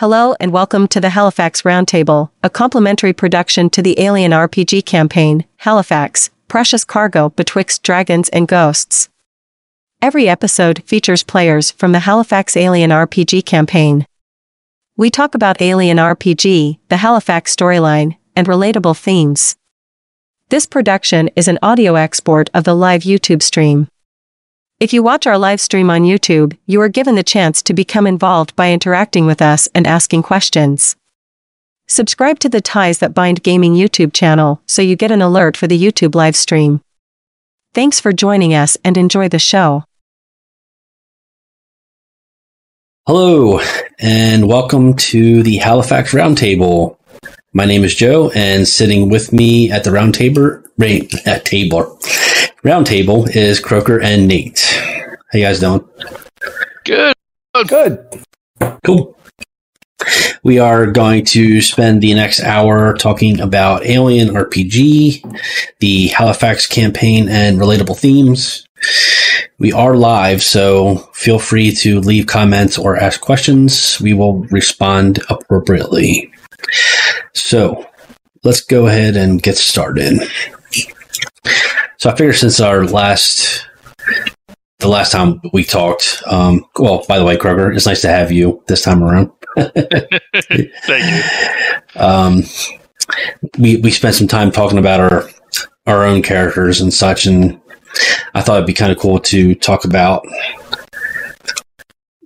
Hello and welcome to the Halifax Roundtable, a complimentary production to the Alien RPG campaign, Halifax, Precious Cargo Betwixt Dragons and Ghosts. Every episode features players from the Halifax Alien RPG campaign. We talk about Alien RPG, the Halifax storyline, and relatable themes. This production is an audio export of the live YouTube stream. If you watch our live stream on YouTube, you are given the chance to become involved by interacting with us and asking questions. Subscribe to the Ties That Bind Gaming YouTube channel so you get an alert for the YouTube live stream. Thanks for joining us and enjoy the show. Hello, and welcome to the Halifax Roundtable. My name is Joe, and sitting with me at the round table, at table, round table is Croker and Nate. How you guys doing? Good. Good. Cool. We are going to spend the next hour talking about Alien RPG, the Halifax campaign, and relatable themes. We are live, so feel free to leave comments or ask questions. We will respond appropriately. So let's go ahead and get started. So I figure since our last, the last time we talked, um, well, by the way, Kroger, it's nice to have you this time around. Thank you. Um, we we spent some time talking about our our own characters and such, and I thought it'd be kind of cool to talk about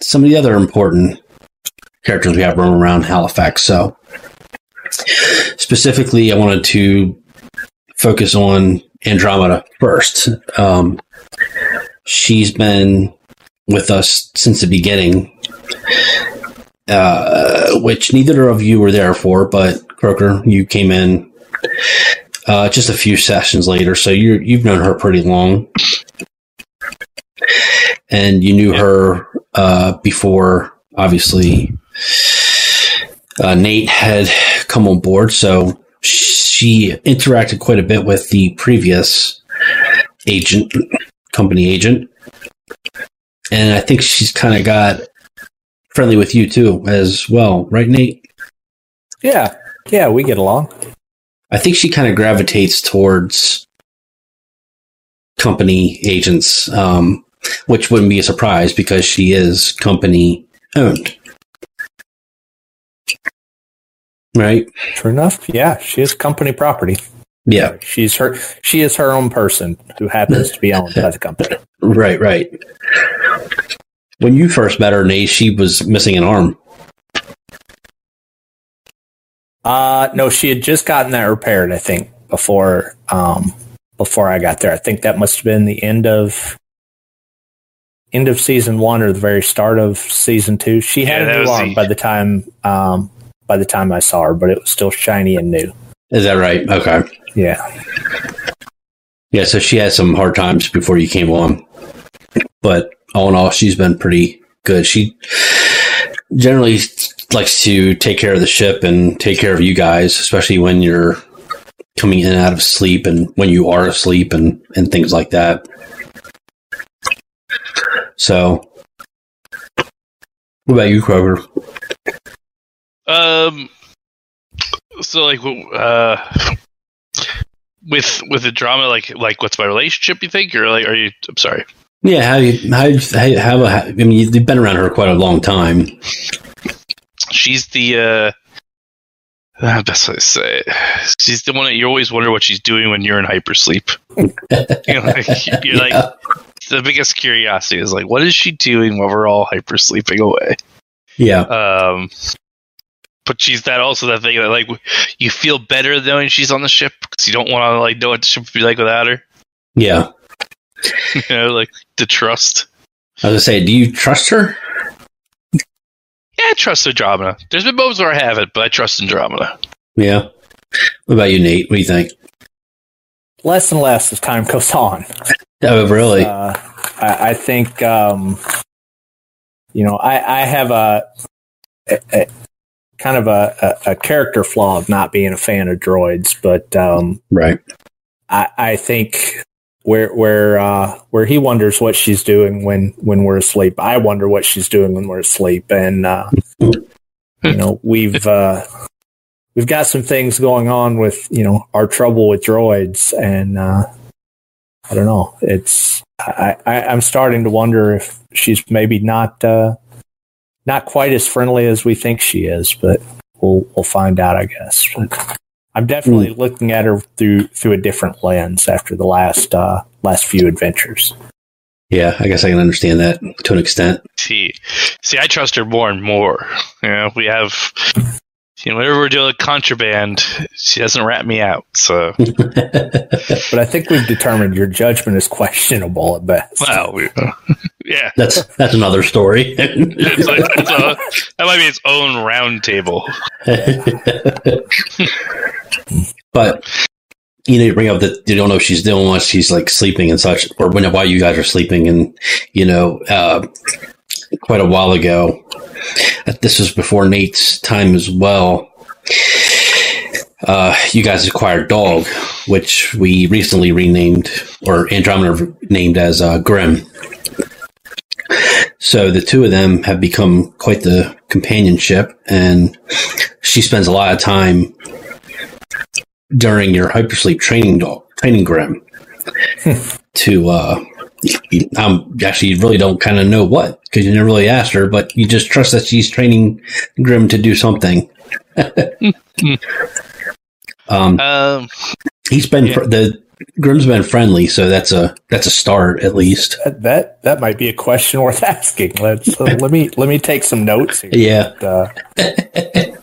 some of the other important characters we have roaming around Halifax. So specifically, I wanted to focus on Andromeda first. Um, she's been with us since the beginning, uh, which neither of you were there for, but Croker, you came in uh, just a few sessions later, so you you've known her pretty long, and you knew her uh, before, obviously. Uh, Nate had come on board, so she interacted quite a bit with the previous agent, company agent, and I think she's kind of got friendly with you too, as well, right, Nate? Yeah. Yeah, we get along. I think she kind of gravitates towards company agents, um, which wouldn't be a surprise because she is company owned. Right? True enough. Yeah, she is company property. Yeah. She's her she is her own person who happens to be owned by the company. Right, right. When you first met her, Nate, she was missing an arm. Uh no, she had just gotten that repaired, I think, before um before I got there. I think that must have been the end of end of season one or the very start of season two. She had Yeah, a new arm the- by the time um by the time I saw her, but it was still shiny and new. Is that right? Okay. Yeah. Yeah, so she had some hard times before you came on. But all in all, she's been pretty good. She generally likes to take care of the ship and take care of you guys, especially when you're coming in and out of sleep and when you are asleep and, and things like that. So, what about you, Kroger? Um. So like, uh, with with the drama, like like what's my relationship? You think, or like, are you? I'm sorry. Yeah, how you how you- how, how, how I mean you've been around her quite a long time. She's the uh, uh, best way to say it. She's the one that you always wonder what she's doing when you're in hypersleep. you know, like, you're like the biggest curiosity is like, what is she doing while we're all hypersleeping away? Yeah, Um, but she's that also that thing that like you feel better knowing she's on the ship because you don't want to like know what the ship would be like without her. yeah. you know, like the trust. I was gonna say, do you trust her? Yeah, I trust Andromeda. There's been moments where I haven't, but I trust Andromeda. Yeah. What about you, Nate? What do you think? Less and less as time goes on. Oh, really? Uh, I, I think, um, you know, I, I have a, a, a kind of a, a, a character flaw of not being a fan of droids, but um, right. I, I think where where uh, where he wonders what she's doing when when we're asleep, I wonder what she's doing when we're asleep, and uh, you know, we've uh, we've got some things going on with you know our trouble with droids, and uh, I don't know. It's I, I I'm starting to wonder if she's maybe not uh, not quite as friendly as we think she is, but we'll we'll find out, I guess. But I'm definitely mm. looking at her through through a different lens after the last uh, last few adventures. Yeah, I guess I can understand that to an extent. See, see, I trust her more and more. You know, we have you know, whenever we're doing contraband, she doesn't rat me out. So, but I think we've determined your judgment is questionable at best. Well, we, yeah, that's that's another story. it's like, it's a, that might be its own round table. but you know, you bring up that you don't know if she's doing what she's like sleeping and such, or when while you guys are sleeping, and you know, uh, quite a while ago. This was before Nate's time as well. Uh, you guys acquired Dog, which we recently renamed, or Andromeda named as uh, Grim. So the two of them have become quite the companionship, and she spends a lot of time during your hypersleep training dog training Grim to uh, um, actually, you really don't kind of know what because you never really asked her, but you just trust that she's training Grim to do something. um, um, he's been yeah. the Grim's been friendly, so that's a that's a start at least. That that, that might be a question worth asking. Let's uh, let me let me take some notes. Here. Yeah. But, uh,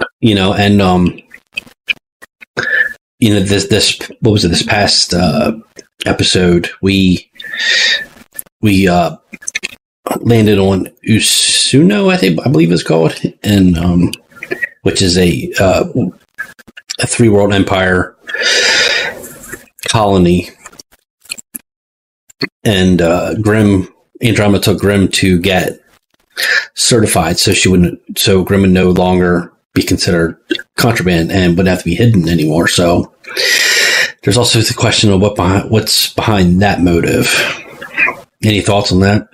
you know, and um, you know this this what was it this past uh episode, we we uh, landed on Usuno, I think I believe it's called, and um, which is a uh, a three world empire colony. And uh, Grim Andromeda took Grim to get certified, so she wouldn't, so Grim would no longer be considered contraband and wouldn't have to be hidden anymore. So there's also the question of what behind, what's behind that motive. Any thoughts on that?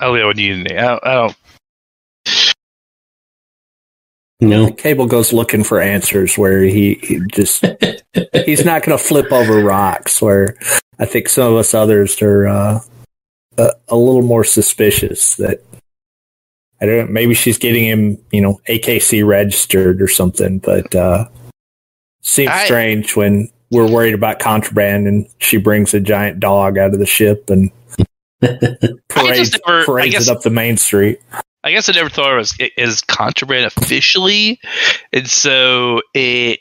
I'll leave with you. I don't. I don't. No. Cable goes looking for answers where he, he just he's not going to flip over rocks. Where I think some of us others are uh, a, a little more suspicious that I don't know, maybe she's getting him, you know, AKC registered or something, but uh seems I, strange when we're worried about contraband and she brings a giant dog out of the ship and parades, never, parades guess, it up the main street. I guess I never thought it was as contraband officially, and so it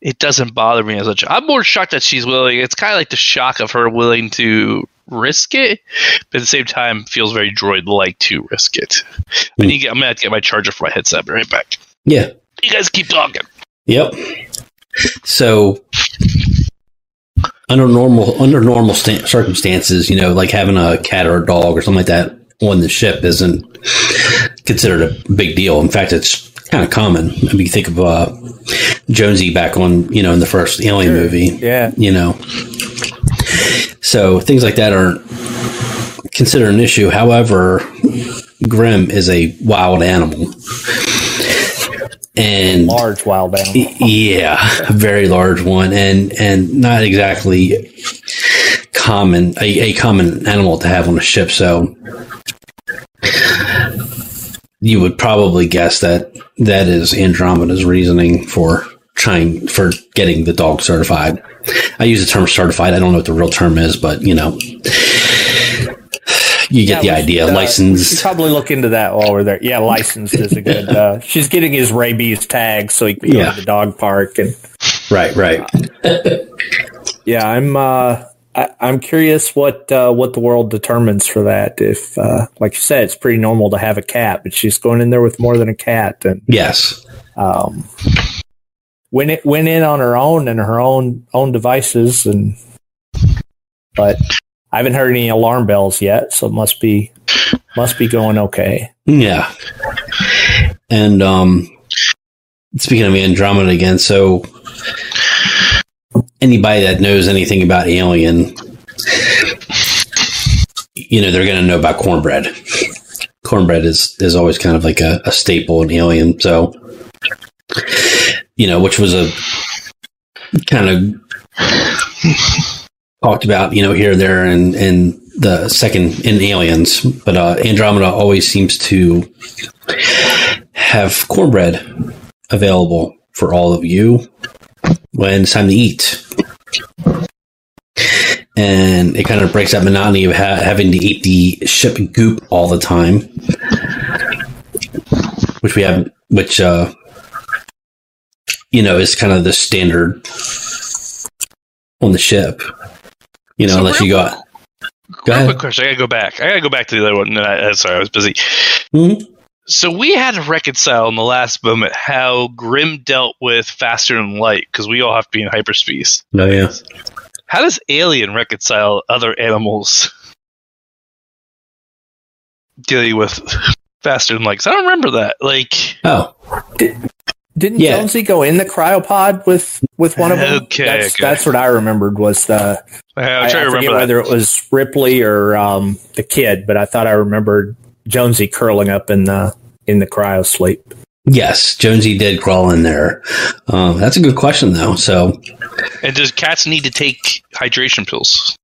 it doesn't bother me as much. I'm more shocked that she's willing. It's kind of like the shock of her willing to risk it, but at the same time feels very droid like to risk it. When hmm. you get, I'm gonna have to get my charger for my headset. I'll right back. Yeah, you guys keep talking. Yep. So under normal under normal sta- circumstances, you know, like having a cat or a dog or something like that on the ship isn't considered a big deal. In fact, it's kind of common. I mean, you think of uh, Jonesy back on, you know, in the first Alien sure. movie. Yeah. You know, so things like that aren't considered an issue. However, Grim is a wild animal. And large wild animal. Yeah, a very large one and and not exactly common a, a common animal to have on a ship. So you would probably guess that that is Andromeda's reasoning for trying for getting the dog certified. I use the term certified. I don't know what the real term is, but you know, you get yeah, the idea. Uh, licensed. Probably look into that while we're there. Yeah, licensed is a good. Uh, she's getting his rabies tag so he can go yeah. to the dog park and. Right, right. yeah, I'm. Uh, I, am curious what uh, what the world determines for that. If, uh, like you said, it's pretty normal to have a cat, but she's going in there with more than a cat, and yes, um, went it went in on her own and her own own devices and but I haven't heard any alarm bells yet, so it must be must be going okay. Yeah. And um speaking of Andromeda again, so anybody that knows anything about Alien you know they're going to know about cornbread. cornbread is is always kind of like a, a staple in Alien, so you know, which was a kind of talked about, you know, here, there, and and the second in Aliens, but uh, Andromeda always seems to have cornbread available for all of you when it's time to eat. And it kind of breaks that monotony of ha- having to eat the ship goop all the time, which we have, which uh, you know is kind of the standard on the ship. You know, So unless you got Go Real ahead. quick question. I gotta go back. I gotta go back to the other one. No, I- sorry, I was busy. Mhm. So we had to reconcile in the last moment how Grim dealt with faster than light because we all have to be in hyperspace. Oh yeah. How does Alien reconcile other animals dealing with faster than light? 'Cause I don't remember that. Like, Oh, Didn't Yeah. Jonesy go in the cryopod with with one of them? Okay, that's, okay. that's what I remembered was the I'm I, trying I to forget remember that. whether it was Ripley or um, the kid, but I thought I remembered Jonesy curling up in the in the cryo sleep. yes, Jonesy did crawl in there. Um, that's a good question though. So And does cats need to take hydration pills?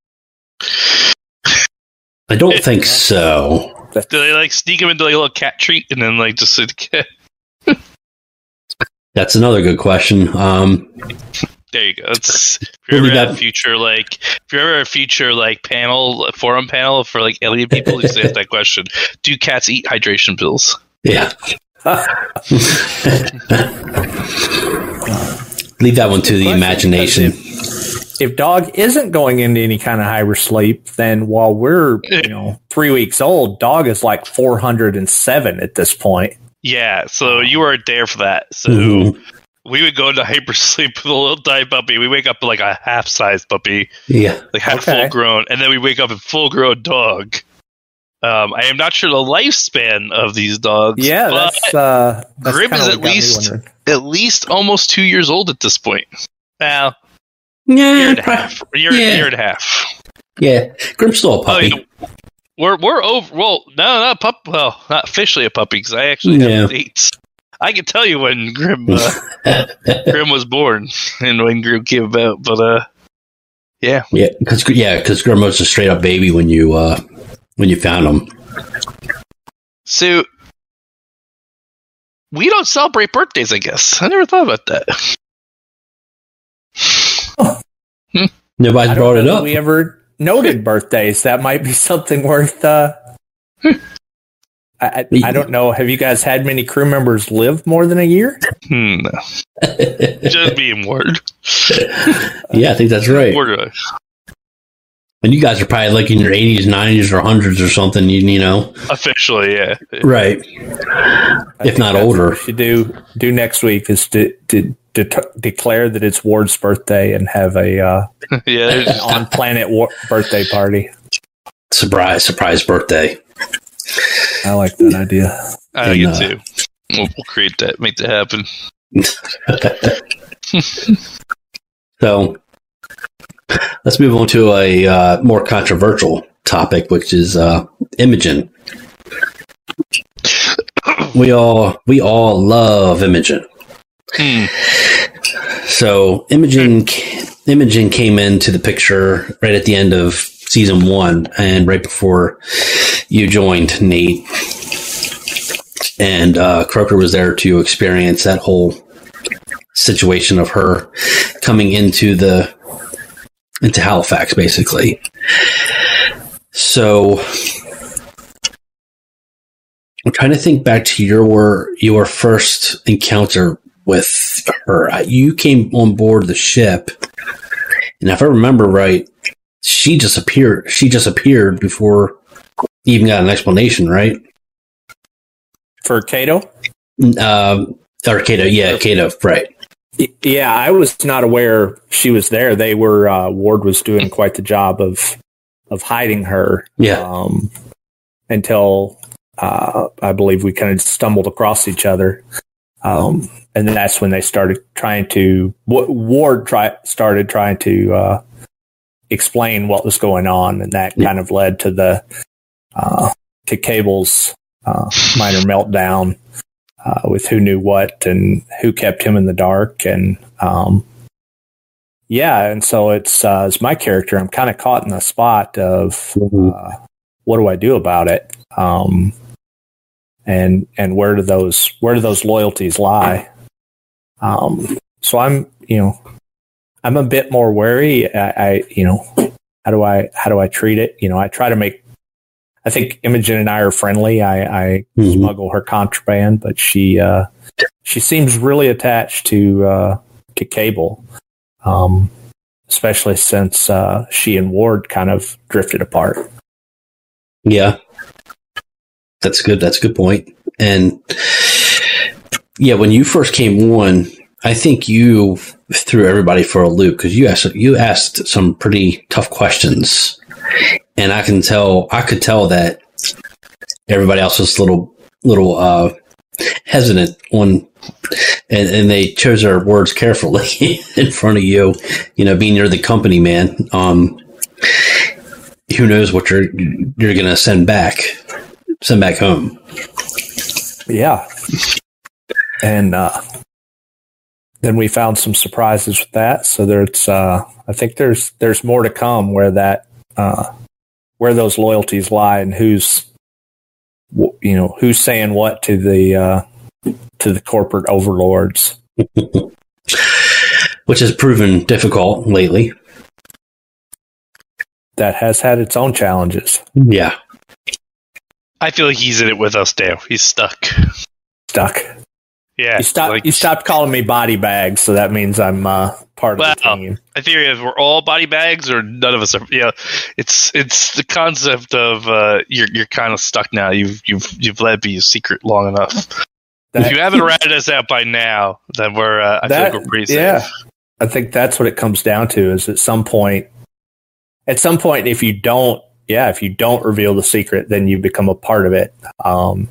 I don't think so. Do they like sneak them into like a little cat treat and then like just sit the? That's another good question. Um, There you go. It's, if you Maybe ever have that- a future like if you're ever a future like panel forum panel for like alien people, just ask that question: Do cats eat hydration pills? yeah. Leave that one to the Question, imagination. If dog isn't going into any kind of hyper sleep, then while we're you know three weeks old, dog is like four hundred and seven at this point. Yeah, so you weren't there for that. So Mhm. We would go into hypersleep with a little tiny puppy. We wake up like a half-sized puppy, Yeah. like half Okay. full grown, and then we wake up a full-grown dog. Um, I am not sure the lifespan of these dogs. Yeah, but that's uh, that's Grim is at least- at least almost two years old at this point. Well, Yeah. year and a half. Year, Yeah. year and a half. Yeah. Grim's still a Oh, puppy. you know, we're we're over. Well, no, not pup. Well, not officially a puppy because I actually Yeah. have dates. I can tell you when Grim uh, Grim was born and when Grim came about, but uh, yeah, yeah, because yeah, because Grim was a straight up baby when you uh when you found him. so we don't celebrate birthdays. I guess I never thought about that. Nobody's I don't brought it up. We ever noted birthdays? That might be something worth. Uh, I, I, I don't know. Have you guys had many crew members live more than a year? Hmm, just being word. yeah, I think that's right. Word. And you guys are probably like in your 80s, 90s, or 100s or something. You, you know, Officially, yeah. right? I If not older. what we should do do next week is to, to, to t- declare that it's Ward's birthday and have a uh, yeah, on planet War- birthday party. Surprise, surprise birthday. I like that idea. I think And, it too. We'll, we'll create that, make that happen. So let's move on to a uh, more controversial topic, which is uh, Imogen. We all we all love Imogen. Hmm. So Imogen Imogen came into the picture right at the end of season one and right before you joined Nate. And uh, Croker was there to experience that whole situation of her coming into the into Halifax, basically. So I'm trying to think back to your your first encounter with her. You came on board the ship, and if I remember right, she just appeared. She just appeared before even got an explanation, right? For Cato? Um, or Kato, yeah, Kato, right? Yeah, I was not aware she was there. They were uh, Ward was doing quite the job of of hiding her Yeah, um, until uh, I believe we kind of stumbled across each other, um, and then that's when they started trying to Wa- Ward try, started trying to uh, explain what was going on, and that Yeah. kind of led to the uh, to Cable's uh, minor meltdown uh, with who knew what and who kept him in the dark. And um, yeah, and so it's uh, as my character, I'm kind of caught in the spot of Mhm. uh, what do I do about it? Um, and and where do those where do those loyalties lie? Um, so I'm you know I'm a bit more wary. I, I you know how do I how do I treat it? You know I try to make. I think Imogen and I are friendly. I, I Mhm. smuggle her contraband, but she uh, she seems really attached to uh, to Cable, um, especially since uh, she and Ward kind of drifted apart. Yeah. That's good. That's a good point. And yeah, when you first came on, I think you threw everybody for a loop because you asked you asked some pretty tough questions, and I can tell I could tell that everybody else was a little little uh, hesitant on, and and they chose their words carefully in front of you. You know, being you're the company man. Um, who knows what you're you're gonna send back send back home. Yeah. And uh, then we found some surprises with that. So there's, uh, I think there's there's more to come where that uh, where those loyalties lie and who's you know who's saying what to the uh, to the corporate overlords. Which has proven difficult lately. That has had its own challenges. Yeah. I feel like he's in it with us now. He's stuck. Stuck. Yeah. You stopped. like- you stopped calling me body bags, so that means I'm uh, part of the Well, team. I theory is we're all body bags or none of us are. Yeah, it's it's the concept of uh, you're you're kind of stuck now. You've you've you've let be a secret long enough. That- if you haven't ratted us out by now, then we're uh, I That- we're pretty safe. yeah. I think that's what it comes down to is at some point at some point if you don't yeah, if you don't reveal the secret, then you become a part of it. Um,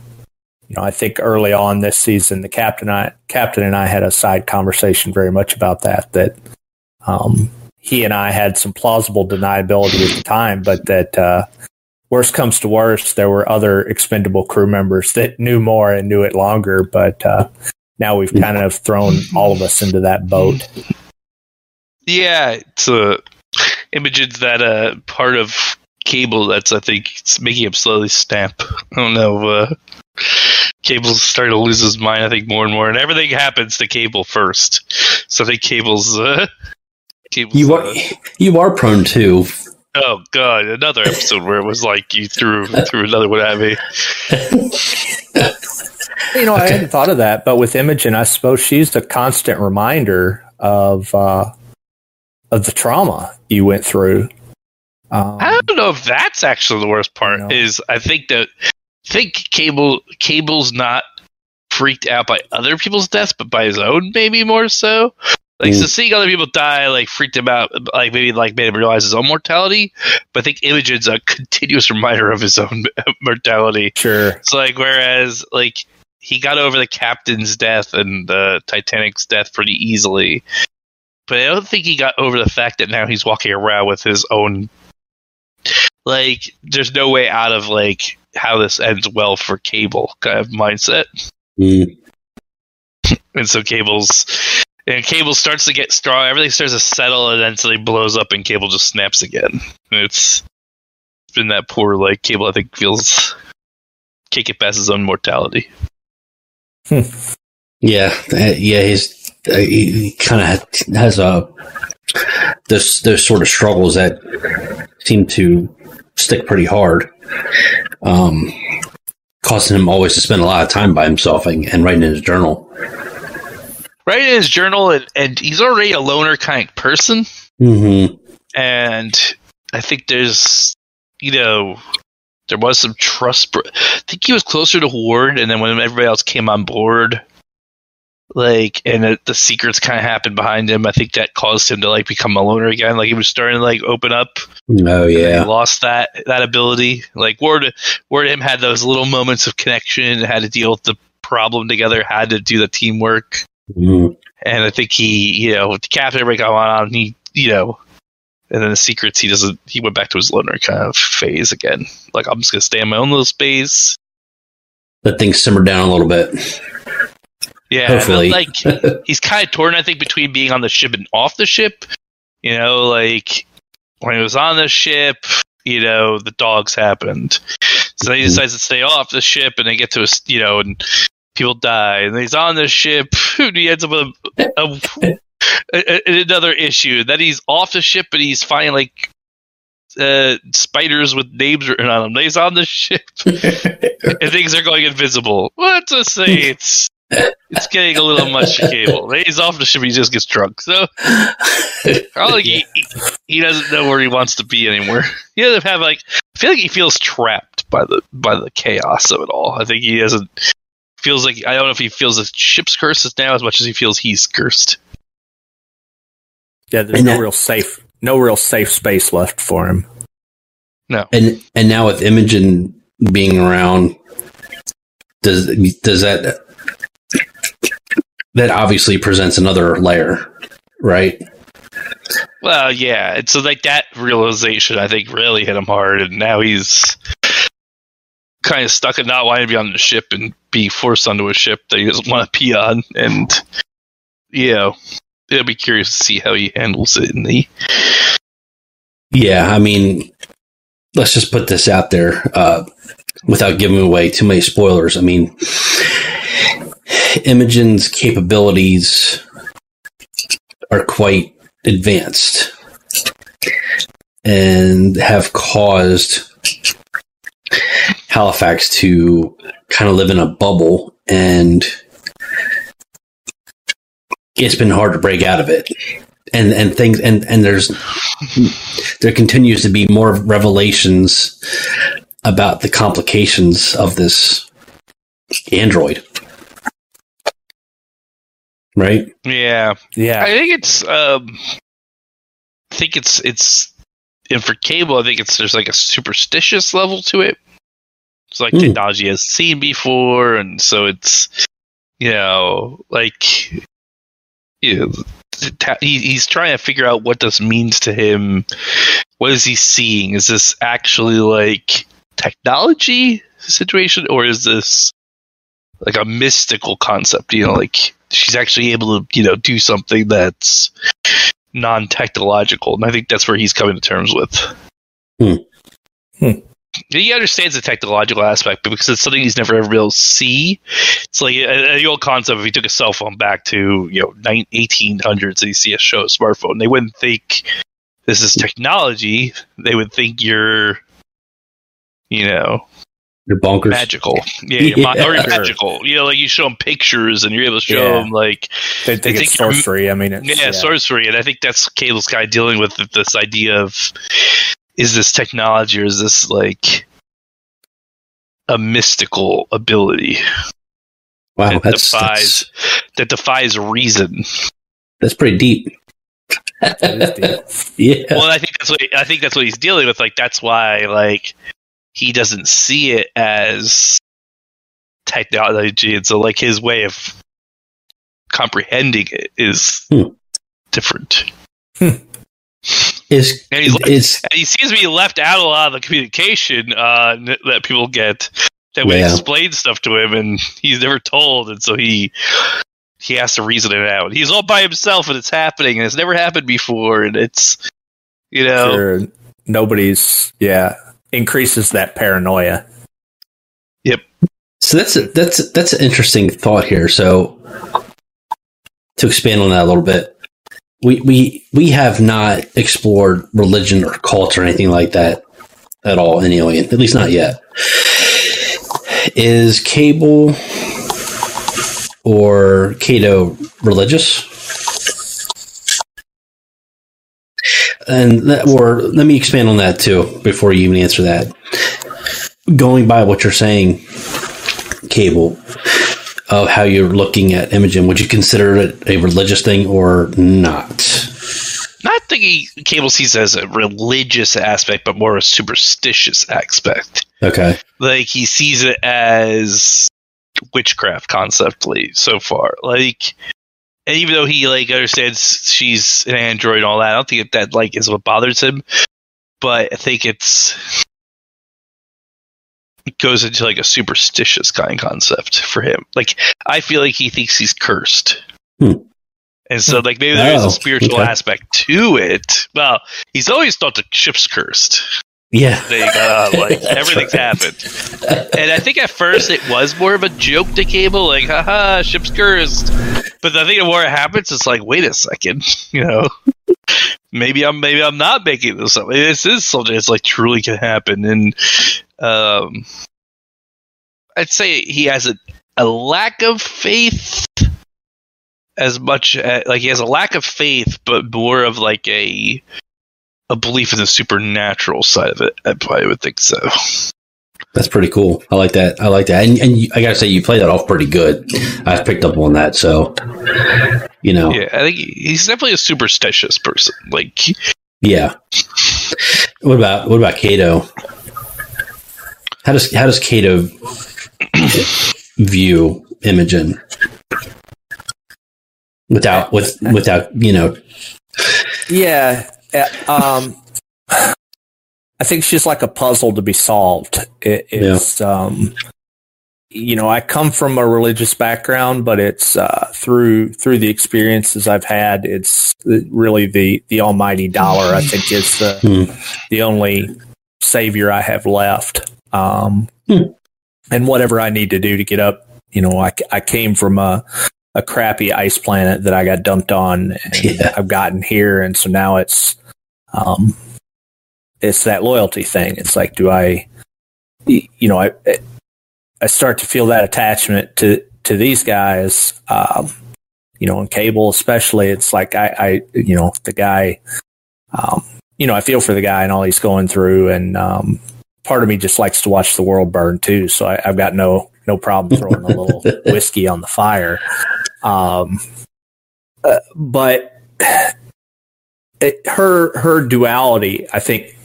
you know, I think early on this season the captain I captain and I had a side conversation very much about that that um, he and I had some plausible deniability at the time, but that uh, worst comes to worst, there were other expendable crew members that knew more and knew it longer, but uh, now we've kind of thrown all of us into that boat. Yeah, it's uh, images that uh part of cable that's I think it's making him slowly snap. I don't know. Uh, Cable's starting to lose his mind. I think more and more, and everything happens to Cable first. So I think Cable's. Uh, Cable's You are uh, you are prone to oh god, another episode where it was like you threw threw another one at me. You know, I hadn't thought of that, but with Imogen, I suppose she's a constant reminder of uh, of the trauma you went through. Um, I don't know if that's actually the worst part. No. Is I think that I think Cable Cable's not freaked out by other people's deaths, but by his own maybe more so. Like so, Mm. seeing other people die like freaked him out, like maybe like made him realize his own mortality. But I think Imogen's a continuous reminder of his own mortality. sure. It's like whereas like he got over the captain's death and the Titanic's death pretty easily, but I don't think he got over the fact that now he's walking around with his own. Like, there's no way out of like how this ends well for Cable kind of mindset, Mm, and so Cable's. And Cable starts to get strong. Everything starts to settle, and then suddenly blows up, and Cable just snaps again. And it's been that poor like Cable. I think feels can't get past his own mortality. yeah, uh, yeah. He's uh, he, he kind of has a those those sort of struggles that seem to stick pretty hard, um, causing him always to spend a lot of time by himself and, and writing in his journal. Writing in his journal, and, and he's already a loner kind of person. Mm-hmm. and I think there's, you know, there was some trust. br- I think he was closer to Ward, and then when everybody else came on board, like, and it, the secrets kind of happened behind him. I think that caused him to like become a loner again. Like he was starting to like open up. Oh He yeah. lost that that ability. Like Ward, Ward, and him had those little moments of connection. Had to deal with the problem together. Had to do the teamwork Mm, and I think he, you know, with the captain everybody got on, he, you know, And then the secrets, he doesn't. He went back to his loner kind of phase again. Like I'm just gonna stay in my own little space. Let things simmer down a little bit. Yeah, Hopefully. like he's kind of torn. I think between being on the ship and off the ship. You know, like when he was on the ship, you know, the dogs happened. So then he Mhm. decides to stay off the ship, and they get to a, you know, and people die. And he's on the ship, and he ends up with a, a, a- another issue. Then he's off the ship, and he's finding like uh, spiders with names written on them. Then he's on the ship, and things are going invisible. Just say it's it's getting a little much for cable. He's off the ship, he just gets drunk. So I don't think he, he, he doesn't know where he wants to be anymore. He doesn't have like I feel like he feels trapped by the by the chaos of it all. I think he doesn't feels like I don't know if he feels the ship's cursed now as much as he feels he's cursed. Yeah, there's And no that- real safe, no real safe space left for him. No, and and now with Imogen being around, does does that that obviously presents another layer, right? Well, yeah, and so like that realization I think really hit him hard, and now he's kind of stuck in not wanting to be on the ship and be forced onto a ship that he doesn't want to be on, and you know, it'll be curious to see how he handles it in the Yeah, I mean, let's just put this out there uh, without giving away too many spoilers. I mean, Imogen's capabilities are quite advanced and have caused Halifax to kind of live in a bubble and it's been hard to break out of it. And and things and and there's there continues to be more revelations about the complications of this android right yeah. Yeah, I think it's um, I think it's it's and for cable, I think it's there's like a superstitious level to it. It's like Hmm. technology has seen before, and so it's you know like you know, he, he's trying to figure out what this means to him. What is he seeing? Is this actually like technology situation, or is this like a mystical concept? You know, like she's actually able to you know do something that's non-technological, and I think that's where he's coming to terms with. Hmm. Hmm. He understands the technological aspect, but because it's something he's never ever been able to see. It's like the old concept: if you took a cell phone back to you know 1800s and you see a show a smartphone, they wouldn't think this is technology. They would think you're, you know, you're bonkers magical. Yeah, you're ma- or you're magical. You know, like you show them pictures and you're able to show Yeah. them like they I think think it's sorcery. I mean, it's, yeah, sorcery, and I think that's Cable's kind of dealing with this idea of is this technology or is this like a mystical ability wow it that's, defies- that's that defies reason? that's pretty deep That is yeah Well, I think that's what I think that's what he's dealing with. Like that's why like he doesn't see it as technology, and so like his way of comprehending it is Hmm. different. is And is and he seems to be left out a lot of the communication uh, n- that people get that we Yeah. explain stuff to him and he's never told and so he he has to reason it out he's all by himself and it's happening and it's never happened before and it's you know sure nobody's yeah increases that paranoia. Yep. So that's a, that's that's an interesting thought here. So to expand on that a little bit, we we we have not explored religion or cult or anything like that at all in Alien, at least not yet. Is Cable or Cato religious? And that, or let me expand on that too before you even answer that. Going by what you're saying, cable of how you're looking at Imogen, would you consider it a religious thing or not? not thinking cable sees it as a religious aspect but more a superstitious aspect Okay. like he sees it as witchcraft conceptually so far like and even though he like understands she's an android and all that, I don't think that like is what bothers him. But I think it's it goes into like a superstitious kind of concept for him. Like I feel like he thinks he's cursed. Hmm. And so, like, maybe there is Oh, a spiritual okay. aspect to it. Well, he's always thought the ship's cursed. Yeah. They, uh, like, everything's happened. And I think at first it was more of a joke to Cable, like, haha, ship's cursed. But I think the more it happens, it's like, wait a second, you know, maybe I'm maybe I'm not making this up. This is something that's like truly can happen, and um, I'd say he has a a lack of faith as much as, like he has a lack of faith, but more of like a a belief in the supernatural side of it. I probably would think so. That's pretty cool. I like that. I like that. And, and you, I gotta say, you played that off pretty good. I've picked up on that. So, you know, yeah. Yeah, I think he's definitely a superstitious person. Like, yeah. What about what about Kato? How does how does Kato view Imogen without with without you know? Yeah. Um, I think she's like a puzzle to be solved. It, it's, um, you know, I come from a religious background, but it's uh, through through the experiences I've had. It's really the the almighty dollar. I think is the Hmm. the only savior I have left. Um, Hmm. and whatever I need to do to get up, you know, I, I came from a a crappy ice planet that I got dumped on, and Yeah. I've gotten here, and so now it's um, it's that loyalty thing. It's like, do I, you know, I I start to feel that attachment to to these guys. Um, you know, in cable especially, it's like I, I you know, the guy, um, you know, I feel for the guy and all he's going through, and um, part of me just likes to watch the world burn too. So I, I've got no no problem throwing a little whiskey on the fire. Um, uh, but it, her her duality, I think,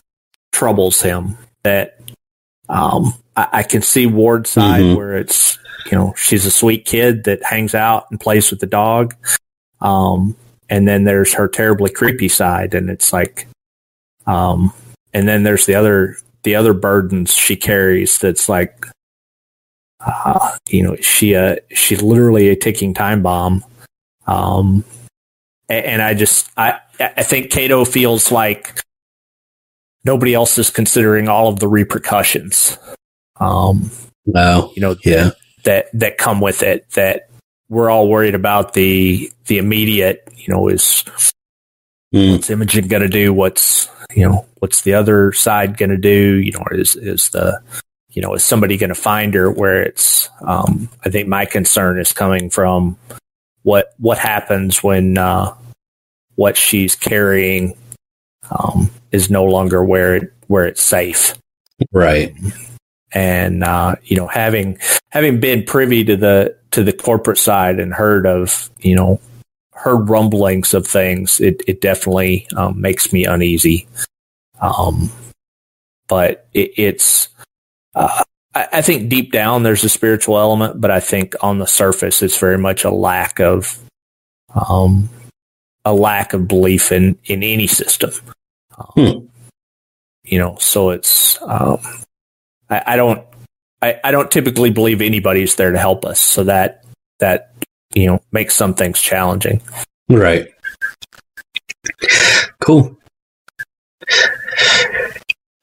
troubles him. That um, I, I can see Ward's side Mhm. where it's you know she's a sweet kid that hangs out and plays with the dog, um, and then there's her terribly creepy side, and it's like, um, and then there's the other the other burdens she carries. That's like, uh, you know, she uh, she's literally a ticking time bomb. Um, a- and I just I I think Cato feels like nobody else is considering all of the repercussions. Um, Wow. you know Yeah. that that come with it. That we're all worried about the the immediate. You know, is Mm. what's Imogen going to do? What's you know what's the other side going to do? You know, is is the you know is somebody going to find her? Where it's um, I think my concern is coming from what what happens when uh, what she's carrying um, is no longer where it, where it's safe Right. and uh, you know having having been privy to the to the corporate side and heard of you know heard rumblings of things it, it definitely um, makes me uneasy um, but it, it's uh, I, I think deep down there's a spiritual element but I think on the surface it's very much a lack of um, a lack of belief in in any system um, Hmm. you know so it's um, I, I don't I, I don't typically believe anybody's there to help us. So that that you know makes some things challenging. Right. Cool.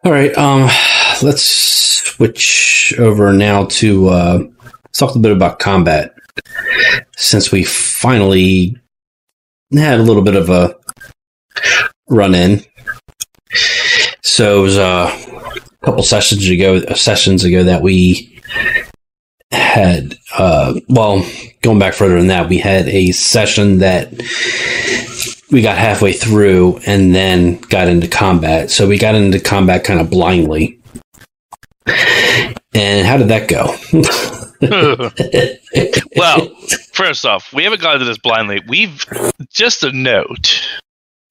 All right. Um, let's switch over now to uh, talk a little bit about combat. Since we finally had a little bit of a run in, so it was uh, a couple sessions ago. uh, Sessions ago that we had. Uh, well, going back further than that, we had a session that we got halfway through and then got into combat. So we got into combat kind of blindly. And how did that go? well, first off, we haven't gone into this blindly. We've just a note.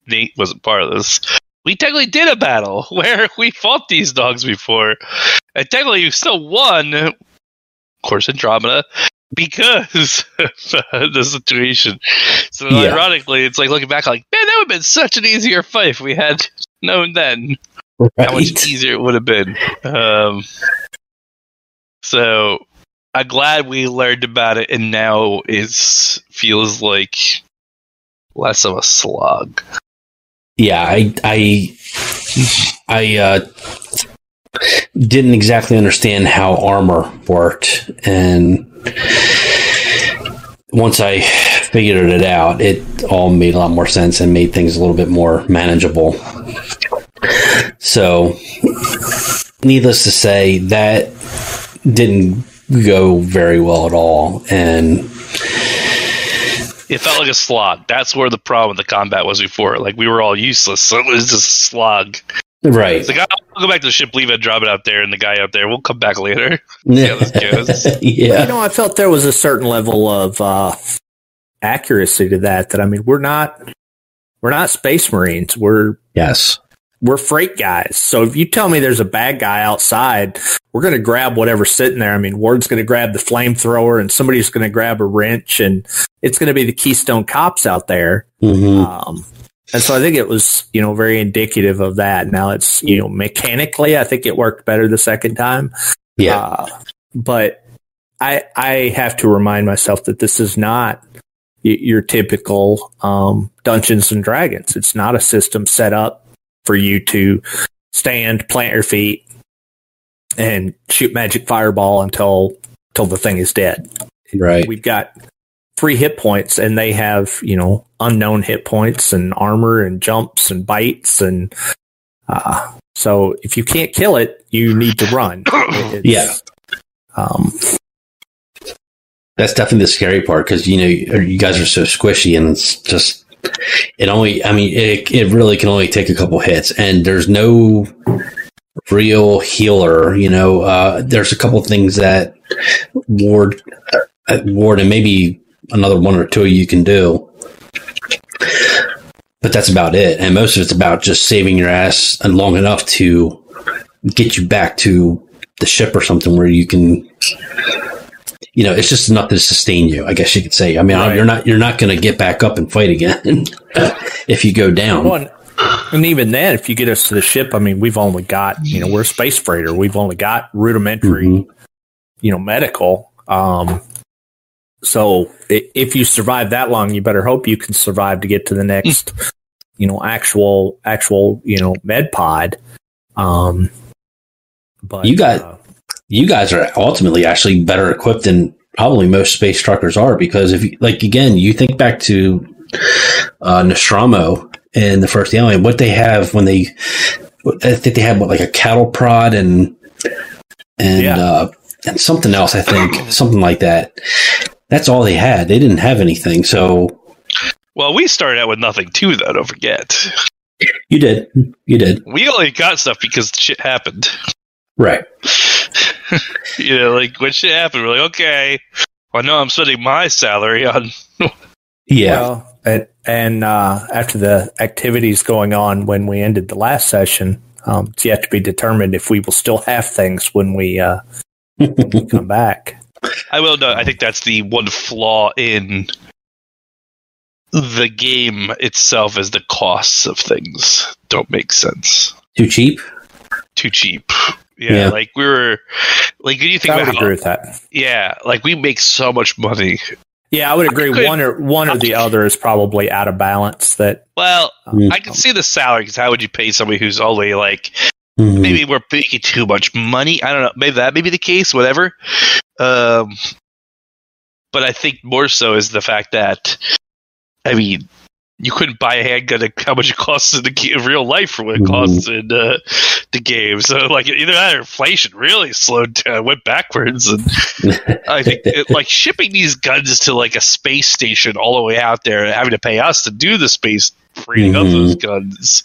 Nate wasn't part of this. We technically did a battle where we fought these dogs before, and technically we still won. Of course, Andromeda, because of the situation. So Yeah. ironically, it's like looking back, like man, that would have been such an easier fight if we had known then how much easier it would have been. Um, so I'm glad we learned about it, and now it feels like less of a slog. Yeah, I I I uh, didn't exactly understand how armor worked, and once I figured it out, it all made a lot more sense and made things a little bit more manageable. So, needless to say, that didn't go very well at all, and It felt like a slog. That's where the problem with the combat was before. Like we were all useless, so it was just a slog. right, It's like, I'll go back to the ship, leave it, drop it out there, and the guy out there. We'll come back later. how this goes. yeah, You know, I felt there was a certain level of uh, accuracy to that. That I mean, we're not we're not space marines. We're yes, we're freight guys. So if you tell me there's a bad guy outside, we're going to grab whatever's sitting there. I mean, Ward's going to grab the flamethrower, and somebody's going to grab a wrench, and it's going to be the Keystone Cops out there. hmm Um, and so I think it was, you know, very indicative of that. Now it's, you know, mechanically, I think it worked better the second time. yeah, Uh, but I I have to remind myself that this is not y- your typical um, Dungeons and Dragons. It's not a system set up for you to stand, plant your feet, and shoot magic fireball until until the thing is dead. right. We've got three hit points, and they have you know unknown hit points and armor and jumps and bites and. Uh, so if you can't kill it, you need to run. It's- Yeah. Um, That's definitely the scary part because you know you guys are so squishy and it's just it only. I mean, it it really can only take a couple hits, and there's no real healer. You know, uh, there's a couple things that Ward, uh, Ward, and maybe another one or two you can do, but that's about it. And most of it's about just saving your ass and long enough to get you back to the ship or something where you can you know, it's just enough to sustain you. I guess you could say. I mean, Right. you're not you're not going to get back up and fight again if you go down. Well, and, and even then, if you get us to the ship, I mean, we've only got, you know, we're a space freighter. We've only got rudimentary, Mhm. you know, medical. Um, so if you survive that long, you better hope you can survive to get to the next, you know, actual, actual, you know, med pod. Um, but You got- uh, You guys are ultimately actually better equipped than probably most space truckers are because if you, like again, you think back to uh, Nostromo in the first Alien, what they have when they, I think they had what like a cattle prod and and Yeah. uh, and something else. I think something like that. That's all they had. They didn't have anything. So Well, we started out with nothing too, though. Don't forget, you did. You did. we only got stuff because shit happened. Right. you know, like when shit happened, we're like, okay, well, I know I'm spending my salary on. Yeah. Well, and, and uh, after the activities going on when we ended the last session, um, it's yet to be determined if we will still have things when we uh, come back. I will know. I think that's the one flaw in the game itself is the costs of things don't make sense. Too cheap. Too cheap. Yeah, Yeah. like we were like when you think I would about agree with that. yeah, like we make so much money. Yeah, I would agree. Could- one or one or the other is probably out of balance. That Well, Mm. I can see the salary because how would you pay somebody who's only like Mhm. maybe we're making too much money. I don't know. Maybe that may be the case. Whatever. Um, but I think more so is the fact that I mean you couldn't buy a handgun at how much it costs in the real life for what it costs mm-hmm. in uh, the game. So like either that or inflation really slowed down, went backwards, and I think it, like shipping these guns to like a space station all the way out there and having to pay us to do the space freighting of those mm-hmm. guns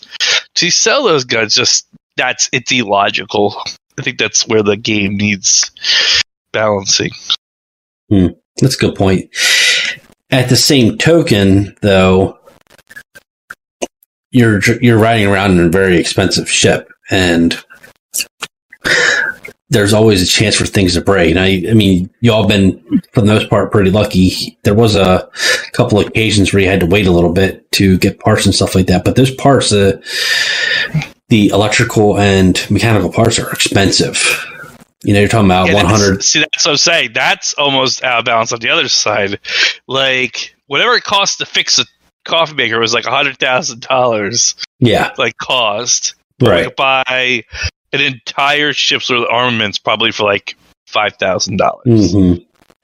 to sell those guns just that's it's illogical. I think that's where the game needs balancing. Hmm. That's a good point. At the same token, though, you're you're riding around in a very expensive ship, and there's always a chance for things to break. And I, I mean, y'all been for the most part pretty lucky. There was a couple of occasions where you had to wait a little bit to get parts and stuff like that. But those parts, uh, the electrical and mechanical parts are expensive. You know, you're talking about Yeah, one that's- hundred. See, that's what I'm saying. That's almost out of balance on the other side. Like whatever it costs to fix a coffee maker was like a hundred thousand dollars, Yeah, like cost. right. Like buy an entire ship's worth of armaments probably for like five thousand dollars. hmm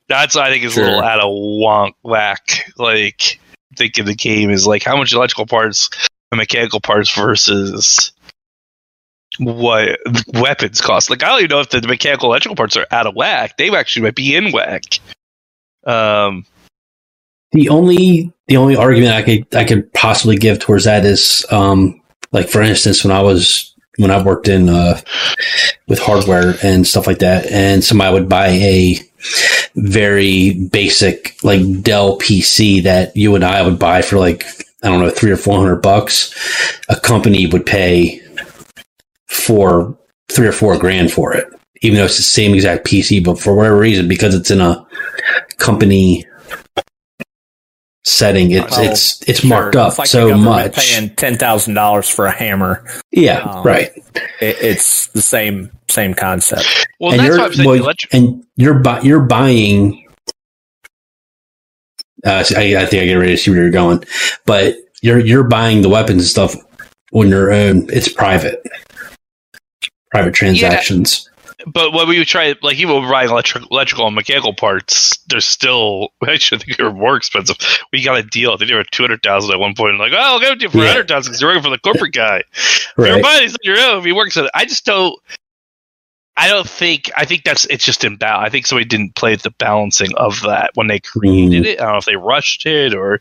That's I think is Sure. a little out of wonk whack. Like thinking the game is like how much electrical parts and mechanical parts versus what weapons cost. Like I don't even know if the mechanical electrical parts are out of whack. They actually might be in whack. Um, The only the only argument I could I could possibly give towards that is um like for instance when I was when I worked in uh with hardware and stuff like that and somebody would buy a very basic like Dell PC that you and I would buy for like I don't know three or four hundred bucks a company would pay for three or four grand for it even though it's the same exact PC but for whatever reason because it's in a company setting it's Oh, it's it's marked up It's like so government much Paying ten thousand dollars for a hammer. yeah um, right It, it's the same same concept. well, and that's you're why I'm saying well, electric. and you're bu- you're buying uh, see, I, I think I get ready to see where you're going but you're you're buying the weapons and stuff on your own it's private private transactions But when we try, like even when buying electric, electrical and mechanical parts, they're still. Actually, I think they're more expensive. We got a deal. They were two hundred thousand at one point. Like, oh, I'll give it to you for Yeah. hundred thousand because you're working for the corporate guy. Right buying these on your own. If he works at it, I just don't. I don't think. I think that's it's just in balance. I think somebody didn't play the balancing of that when they created Mhm. it. I don't know if they rushed it or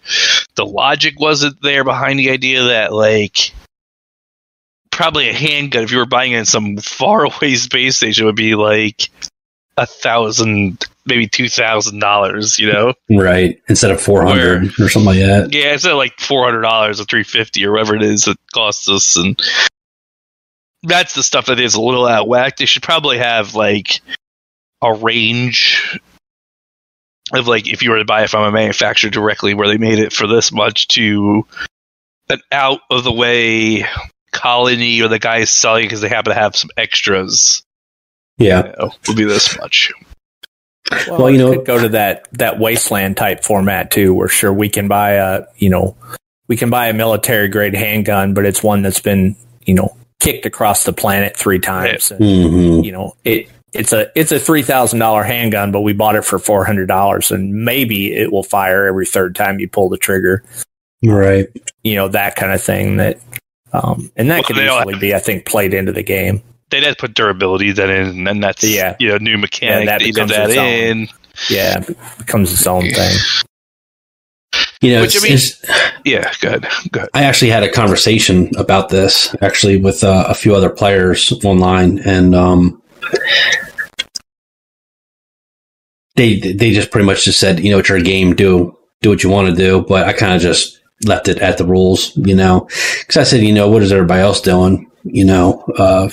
the logic wasn't there behind the idea that like probably a handgun. If you were buying it in some faraway space station it would be like a thousand maybe two thousand dollars you know? Right. Instead of 400 or something like that. Yeah instead of like four hundred dollars or three fifty or whatever it is it costs us and that's the stuff that is a little out of whack. They should probably have like a range of like if you were to buy it from a manufacturer directly where they made it for this much to an out of the way colony or the guys selling because they happen to have some extras yeah you know, would be this much Well, you know- could go to that that wasteland type format too, where sure we can buy a you know we can buy a military grade handgun, but it's one that's been you know kicked across the planet three times. And, hmm You know it. It's a it's a three thousand dollar handgun, but we bought it for four hundred dollars, and maybe it will fire every third time you pull the trigger. right You know that kind of thing. That um, and that Well, could they all- easily be, I think, played into the game. they'd have to put durability then in and that's Yeah. you know new mechanic Yeah, that that becomes that its own. in Yeah, it becomes its own thing. you know Which, I it's, mean- it's- yeah good good I actually had a conversation about this actually with uh, a few other players online, and um, they they just pretty much just said, you know, it's your game, do do what you want to do. But I kind of just left it at the rules, you know, because I said, you know, what is everybody else doing, you know, Uh,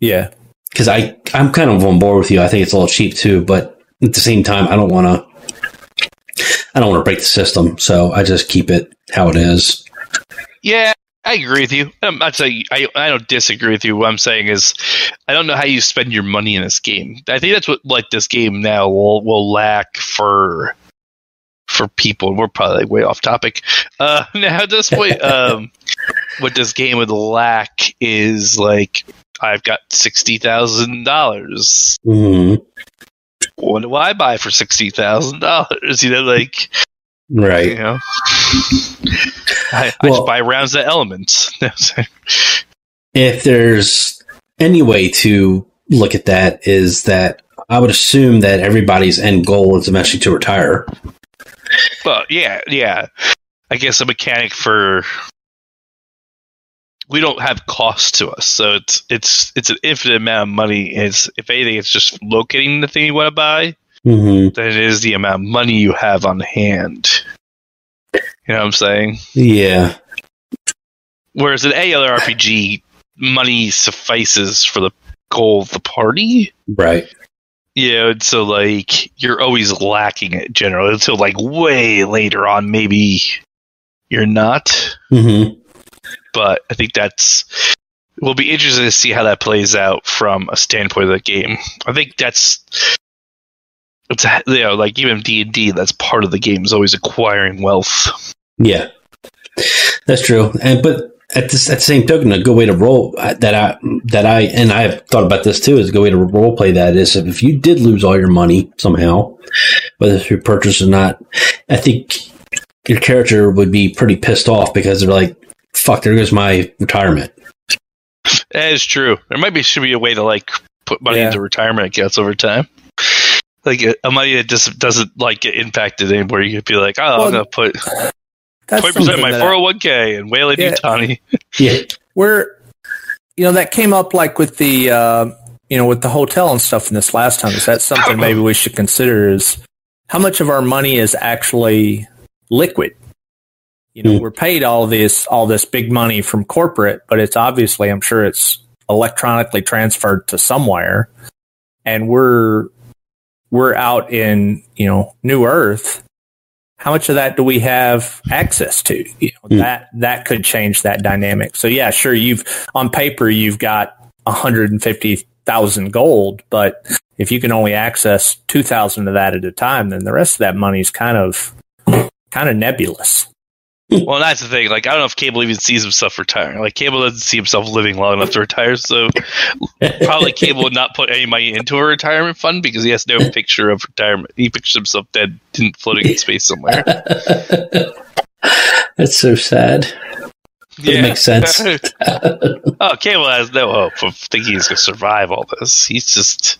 Yeah, because I I'm kind of on board with you. I think it's a little cheap too, but at the same time, I don't want to. I don't want to break the system, so I just keep it how it is. yeah I agree with you. I'm not saying I, I don't disagree with you. What I'm saying is, I don't know how you spend your money in this game. I think that's what like this game now will will lack for for people. We're probably way off topic. Uh, now at this point, um, what this game would lack is like I've got sixty thousand dollars. hmm What do I buy for sixty thousand dollars? You know, like Right. you know, I, I just buy rounds of elements. if there's any way to look at that is that I would assume that everybody's end goal is eventually to retire. Well, yeah, yeah. I guess a mechanic for we don't have cost to us, so it's it's it's an infinite amount of money. It's if anything, it's just locating the thing you want to buy hmm than it is the amount of money you have on hand. You know what I'm saying? Yeah. Whereas in any other RPG, money suffices for the goal of the party. Right. Yeah, and so like you're always lacking it generally until like way later on. Maybe you're not, Mm-hmm. but I think that's will be interesting to see how that plays out from a standpoint of the game. I think that's it's you know like even D and D that's part of the game is always acquiring wealth. Yeah, that's true. And but at this at the same token, a good way to roll uh, that I that I and I have thought about this too is a good way to role play that is if you did lose all your money somehow, whether through purchase or not, I think your character would be pretty pissed off because they're like, "Fuck, there goes my retirement." That is true. There might be should be a way to like put money Yeah. into retirement accounts over time. Like a, a money that just doesn't like get impacted anymore. You could be like, oh, Well, I'm gonna put twenty percent of my four hundred one k and Weyland Yeah. Utani. Yeah, we're you know that came up like with the uh, you know with the hotel and stuff in this last time is that something maybe we should consider is how much of our money is actually liquid you know Hmm. we're paid all this all this big money from corporate but it's obviously i'm sure it's electronically transferred to somewhere and we're we're out in you know new earth how much of that do we have access to? You know Hmm. that that could change that dynamic. So yeah sure you've on paper you've got 150,000 gold but if you can only access 2,000 of that at a time then the rest of that money's kind of kind of nebulous Well, that's the thing. Like, I don't know if Cable even sees himself retiring. Like, Cable doesn't see himself living long enough to retire. So, probably Cable would not put any money into a retirement fund because he has no picture of retirement. He pictures himself dead, floating in space somewhere. that's so sad. It makes sense. oh, Cable has no hope of thinking he's going to survive all this. He's just.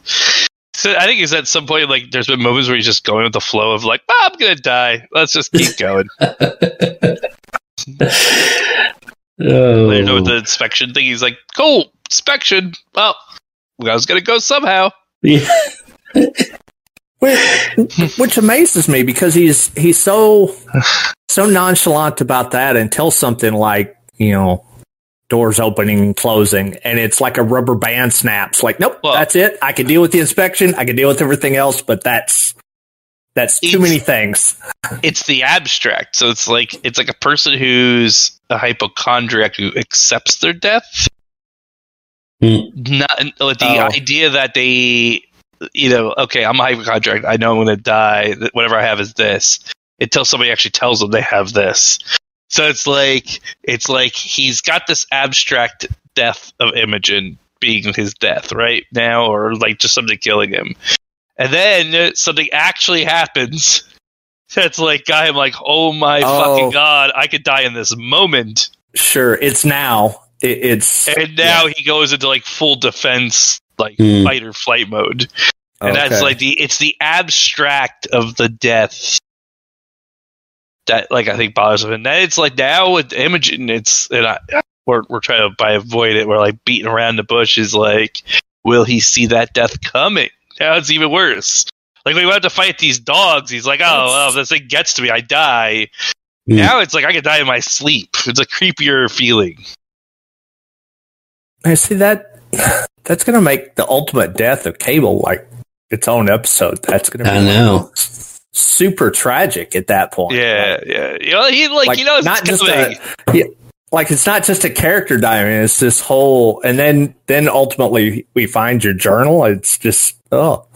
So I think he's at some point like there's been moments where he's just going with the flow of like, oh, I'm gonna die. Let's just keep going. oh, You know, with the inspection thing, he's like, cool, inspection. Well, I was gonna go somehow. yeah. which, which amazes me because he's he's so so nonchalant about that until something like you know doors opening and closing and it's like a rubber band snaps like nope Well- that's it i can deal with the inspection i can deal with everything else but that's that's too many things it's the abstract. So it's like it's like a person who's a hypochondriac who accepts their death. Hmm. Not with the Oh. idea that they, you know, okay, I'm a hypochondriac. I know I'm going to die. Whatever I have is this. Until somebody actually tells them they have this. So it's like it's like he's got this abstract death of Imogen being his death right now, or like just something killing him, and then something actually happens. That's like guy, I'm like, oh my Oh. fucking god, I could die in this moment, sure it's now it, it's and now he goes into like full defense, like Hmm. fight or flight mode, and that's like the it's the abstract of the death that like I think bothers him. And then it's like now with Imogen, it's and I, we're we're trying to by avoid it. We're like beating around the bush. Is like, will he see that death coming? Now it's even worse. Like we went to fight these dogs. He's like, oh well, if this thing gets to me, I die. Hmm. Now it's like I could die in my sleep. It's a creepier feeling. I see that that's gonna make the ultimate death of cable like its own episode that's gonna be I know. Super tragic at that point Yeah, yeah. You know, he like, Like, you know, it's not just coming. a- yeah, like it's not just a character dying it's this whole and then then ultimately we find your journal it's just oh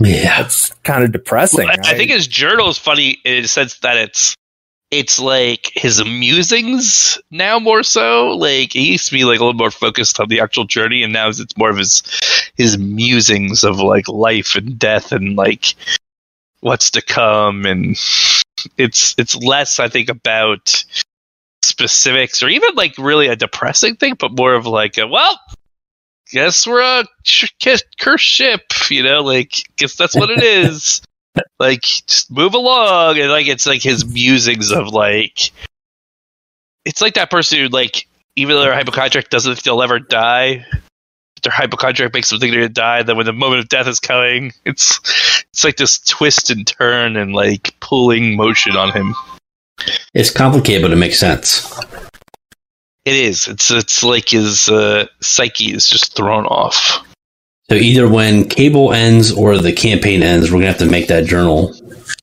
Yeah. it's kind of depressing Well, I, I think his journal is funny in the sense that it's it's like his musings now more so. Like he used to be like a little more focused on the actual journey, and now it's more of his his musings of like life and death and like what's to come, and it's it's less I think about specifics or even like really a depressing thing, but more of like a, well. Guess we're a cursed ship, you know. Like, guess that's what it is like just move along and like it's like his musings of like it's like that person who like even though their hypochondriac doesn't think they'll ever die their hypochondriac makes them think they're gonna die then when the moment of death is coming it's it's like this twist and turn and like pulling motion on him It's complicated, but it makes sense. it is it's it's like his uh, psyche is just thrown off So either when cable ends or the campaign ends, we're gonna have to make that journal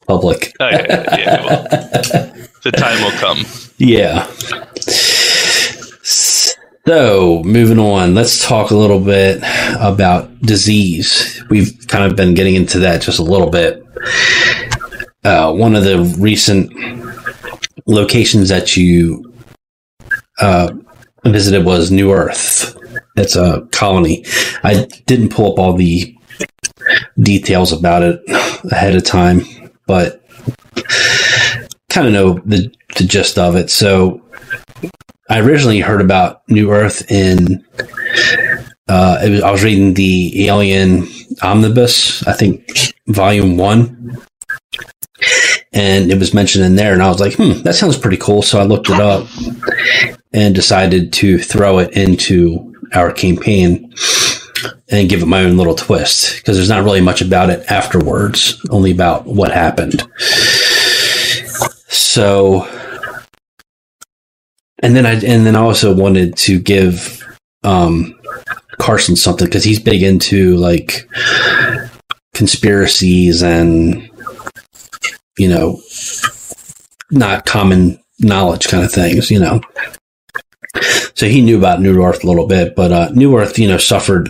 public. Okay, yeah, well, the time will come. Yeah. So, moving on, let's talk a little bit about disease. We've kind of been getting into that just a little bit. Uh, one of the recent locations that you uh, visited was New Earth. It's a colony. I didn't pull up all the details about it ahead of time, but kind of know the, the gist of it. So, I originally heard about New Earth in. Uh, was, I was reading the Alien Omnibus, I think, Volume One, and it was mentioned in there, and I was like, "Hmm, that sounds pretty cool." So I looked it up and decided to throw it into our campaign and give it my own little twist because there's not really much about it afterwards, only about what happened. So and then I and then I also wanted to give um, Carson something because he's big into like conspiracies and you know not common knowledge kind of things, you know. So he knew about New Earth a little bit, but uh, New Earth, you know, suffered.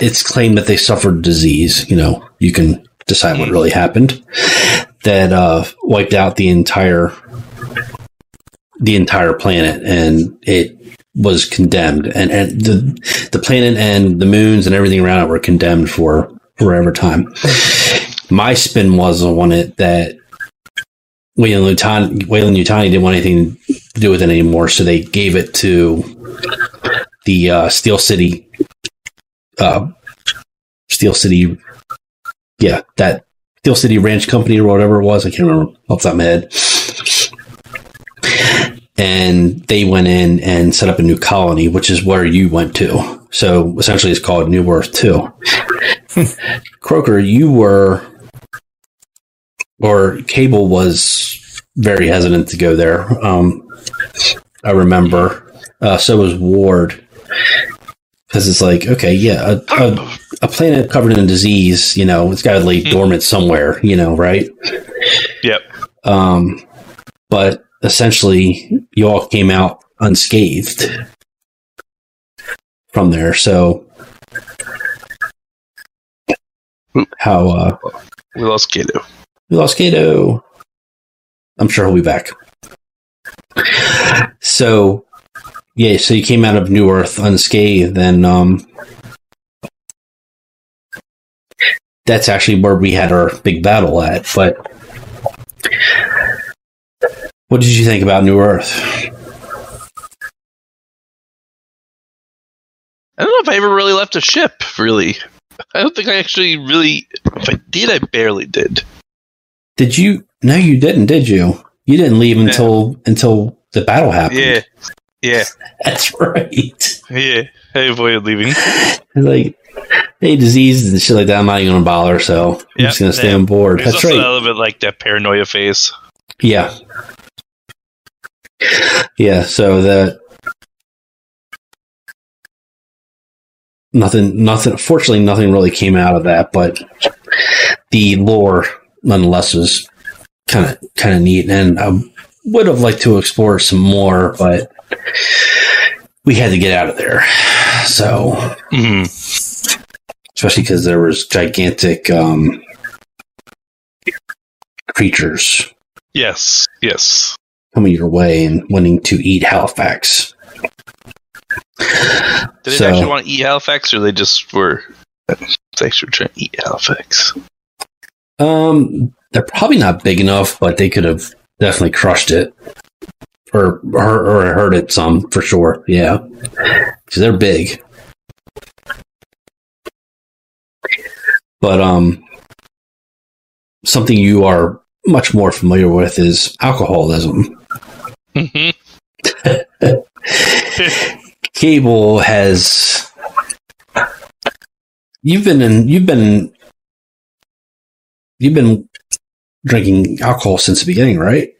It's claimed that they suffered disease. You know, you can decide what really happened that uh, wiped out the entire the entire planet and it was condemned and, and the the planet and the moons and everything around it were condemned for forever time. My spin was on it that Weyland Yutani, Weyland Yutani didn't want anything to do with it anymore, so they gave it to the uh, Steel City, uh, Steel City, yeah, that Steel City Ranch Company or whatever it was. I can't remember off the top of my head and they went in and set up a new colony, which is where you went to. So essentially, it's called New Earth Two. Croker, you were, or Cable was very hesitant to go there. Um, I remember. Uh, so was Ward, because it's like, okay, yeah, a, a, a, planet covered in disease, you know, it's got to lay hmm. dormant somewhere, you know, right? Yep. Um, but essentially you all came out unscathed from there. So how uh we lost Kato. We lost Kato. I'm sure he'll be back. So yeah, so you came out of New Earth unscathed and um that's actually where we had our big battle at, but what did you think about New Earth? I don't know if I ever really left a ship, really. I don't think I actually really. If I did, I barely did. Did you? No, you didn't, did you? You didn't leave until yeah. until the battle happened. Yeah. Yeah. That's right. Yeah. I avoided leaving. like, hey, disease and shit like that, I'm not even going to bother, so I'm yep. just going to stay on board. That's right. a little bit like that paranoia phase. Yeah yeah, so that nothing, nothing. Fortunately, nothing really came out of that, but the lore, nonetheless, was kind of kind of neat, and I would have liked to explore some more, but we had to get out of there. So, mm-hmm. especially because there was gigantic um, creatures. Yes, yes coming your way and wanting to eat Halifax. Did so, they actually want to eat Halifax, or they just were they actually trying to eat Halifax? Um, they're probably not big enough, but they could have definitely crushed it, or or, or hurt it some for sure. Yeah, because they're big. But um, something you are much more familiar with is alcoholism. Mm-hmm. Cable has. You've been in. You've been. You've been drinking alcohol since the beginning, right?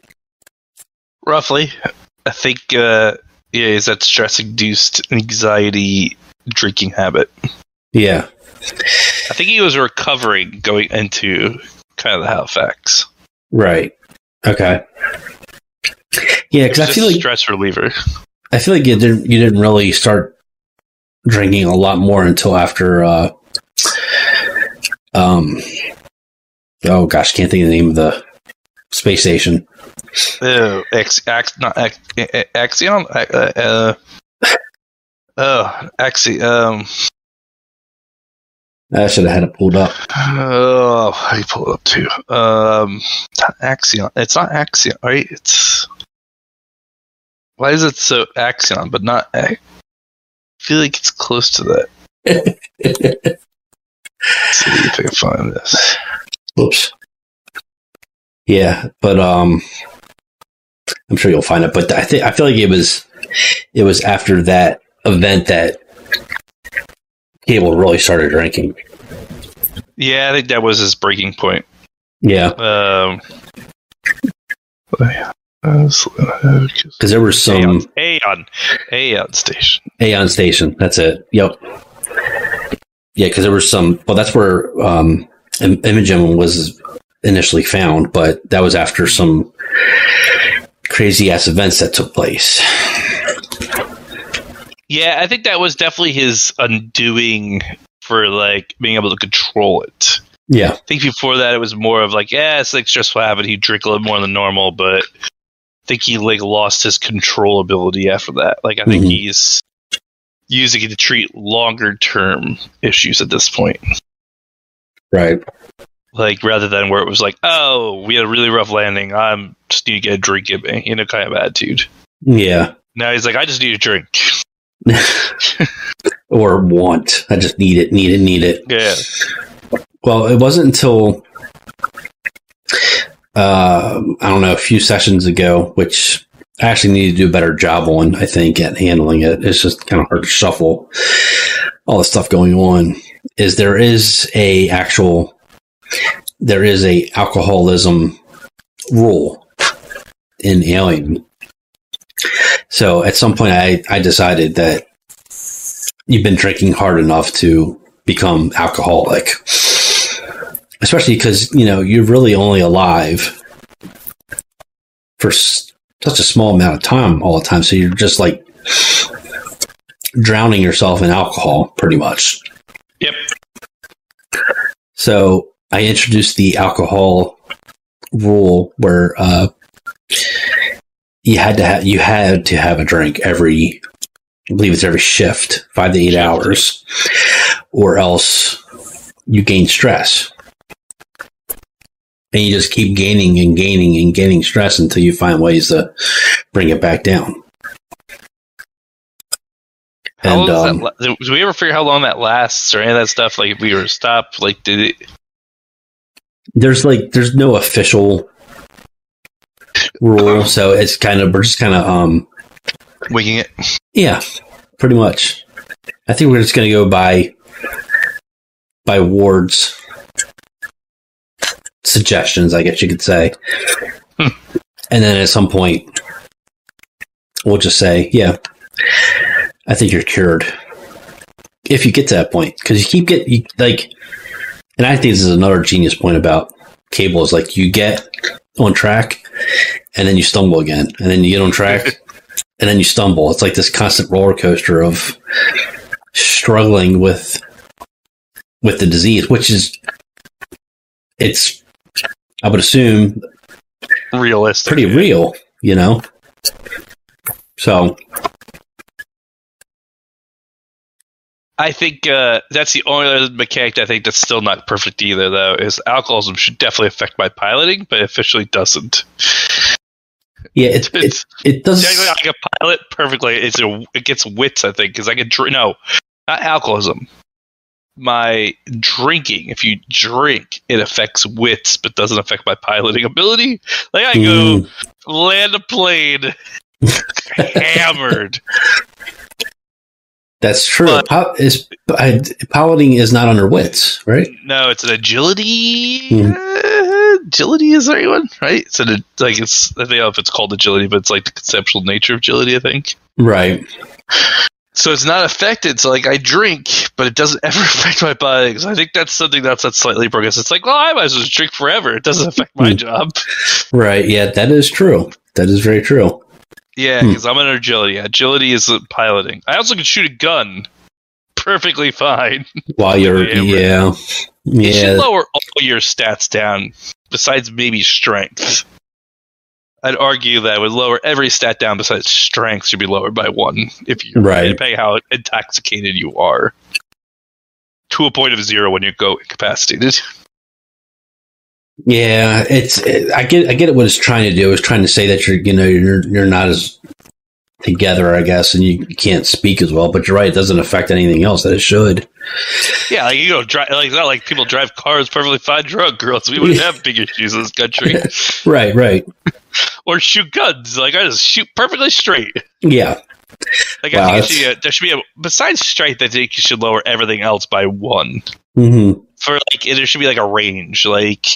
Roughly, I think. Uh, yeah, is that stress-induced anxiety drinking habit? Yeah. I think he was recovering going into kind of the Halifax. Right. Okay. Yeah, because I feel like stress reliever. I feel like you didn't you didn't really start drinking a lot more until after uh um oh gosh, can't think of the name of the space station. Oh, X, X, not X, Axion. Uh, uh, oh, Axi. Um. I should have had it pulled up. Oh, I pulled it up too? Um, not Axion. It's not Axion, right? It's why is it so Axion, but not? A- I feel like it's close to that. Let's see if I can find this. Oops. Yeah, but um I'm sure you'll find it. But I think I feel like it was it was after that event that Cable really started drinking. Yeah, I think that was his breaking point. Yeah, Um. Because there were some Aeon, Aeon station. Aeon Station. That's it. Yep. Yeah, because there was some. Well, that's where um, Im- Imogen was initially found, but that was after some crazy ass events that took place. Yeah, I think that was definitely his undoing for like being able to control it. Yeah. I think before that it was more of like, yeah, it's like stressful habit. He'd drink a little more than normal, but I think he like lost his control ability after that. Like I think Mhm. he's using it to treat longer term issues at this point. Right. Like rather than where it was like, oh, we had a really rough landing. I'm just need to get a drink in me, you know, kind of attitude. Yeah. Now he's like, I just need a drink. or want. I just need it, need it, need it. Yeah. Well, it wasn't until uh, I don't know a few sessions ago, which I actually need to do a better job on. I think at handling it. It's just kind of hard to shuffle all the stuff going on. Is there is a actual there is a alcoholism rule in Alien. So at some point, I I decided that you've been drinking hard enough to become alcoholic especially because you know you're really only alive for s- such a small amount of time all the time. So you're just like drowning yourself in alcohol pretty much. Yep. so i introduced the alcohol rule where uh you had to have you had to have a drink every i believe it's every shift five to eight hours or else you gain stress and you just keep gaining and gaining and gaining stress until you find ways to bring it back down. And um, la- Did we ever figure how long that lasts or any of that stuff? Like if we were stopped, like did it? there's like there's no official rule, so it's kind of we're just kind of um Winging it. yeah, pretty much. I think we're just gonna go by by wards suggestions, I guess you could say, Hmm. and then at some point we'll just say, yeah, I think you're cured. If you get to that point, because you keep getting like, and I think this is another genius point about cable is like you get on track and then you stumble again, and then you get on track and then you stumble. It's like this constant roller coaster of struggling with with the disease, which is it's I would assume Realistic. pretty real, you know. So I think uh, that's the only other mechanic I think that's still not perfect either. Though is alcoholism should definitely affect my piloting, but officially doesn't. yeah, it it, It's it does. technically I can pilot perfectly. It's a, it gets wits, I think, because I can drink. No, not alcoholism. My drinking. If you drink, it affects wits, but doesn't affect my piloting ability. Like I go Mm, land a plane hammered. that's true. But- is I, piloting is not under wits, right? No, it's an agility. Uh, agility is there anyone right? It's an like it's I don't know if it's called agility, but it's like the conceptual nature of agility. I think. Right. So it's not affected. So like I drink, but it doesn't ever affect my body. Because I think that's something that's that's slightly progress. It's like, well, I might as well drink forever. It doesn't affect my Hmm. job. Right. Yeah, that is true. That is very true. Yeah, Hmm. because I'm an agility. Agility is piloting. I also can shoot a gun perfectly fine. While you're, Yeah, yeah, It should lower all your stats down, besides maybe strength. I'd argue that would lower every stat down besides strength should be lowered by one if you Right. depending how intoxicated you are. To a point of zero when you go incapacitated. yeah. It's. It, I get. I get it. What it's trying to do is trying to say that you're, you know, you're you're not as together, I guess, and you can't speak as well. But you're right. It doesn't affect anything else that it should. Yeah, like you know, drive like not like people drive cars perfectly fine drunk, girls. We wouldn't have big issues in this country. Right. Right. or shoot guns. Like I just shoot perfectly straight. Yeah. Like Wow, I think should a, there should be a besides strength. I think you should lower everything else by one. hmm For like there should be like a range, like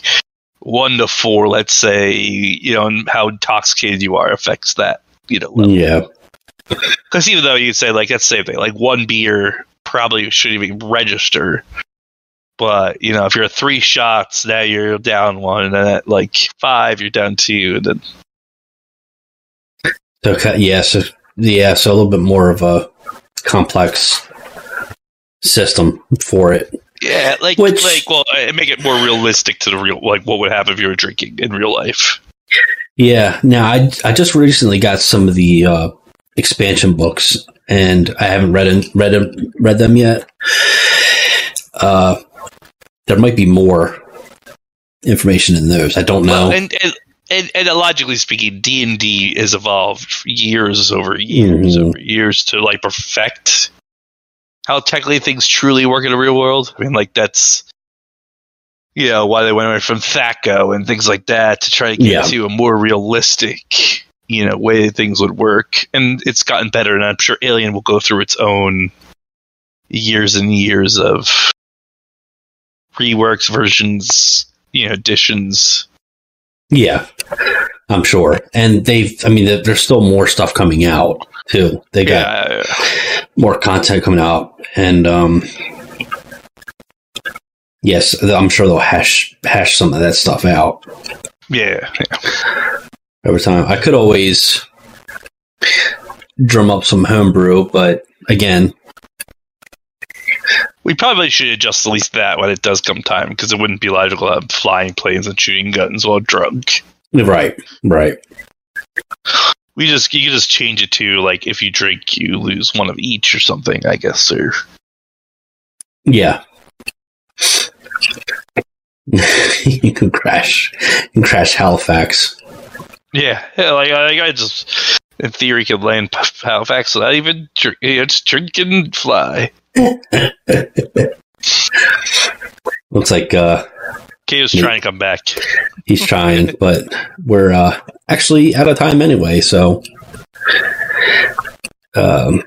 one to four. Let's say you know, and how intoxicated you are affects that. You know, level. Yeah. Because even though you say like that's the same thing, like one beer probably shouldn't even register. But you know, if you're three shots, now you're down one, and then at like five, you're down two, and then So yeah. So yeah. So a little bit more of a complex system for it. yeah, like Which- like well, make it more realistic to the real like what would happen if you were drinking in real life. Yeah. Now I I just recently got some of the uh, expansion books, and I haven't read them, read them, read them yet. Uh, there might be more information in those. I don't know. Well, and, and and and logically speaking, D and D has evolved for years over years Mhm. over years to like perfect how technically things truly work in the real world. I mean, like that's you know why they went away from THACO and things like that to try to get Yeah. to a more realistic you know way things would work, and it's gotten better. And I'm sure Alien will go through its own years and years of reworks, versions, you know, additions. yeah, I'm sure. And they've. I mean, there's still more stuff coming out too. They got Yeah, more content coming out, and um, yes, I'm sure they'll hash hash some of that stuff out. yeah, yeah. Over time, I could always drum up some homebrew, but again, We probably should adjust at least that when it does come time, because it wouldn't be logical to have flying planes and shooting guns while drunk. right, right, We just you can just change it to like if you drink, you lose one of each or something. I guess or yeah. you can crash, you can crash Halifax. yeah, yeah like, like I just in theory could land Halifax without even drink, you know, just drink and fly. Looks like uh, Kato's Yeah. trying to come back. he's trying, but we're uh, actually out of time anyway. So, um,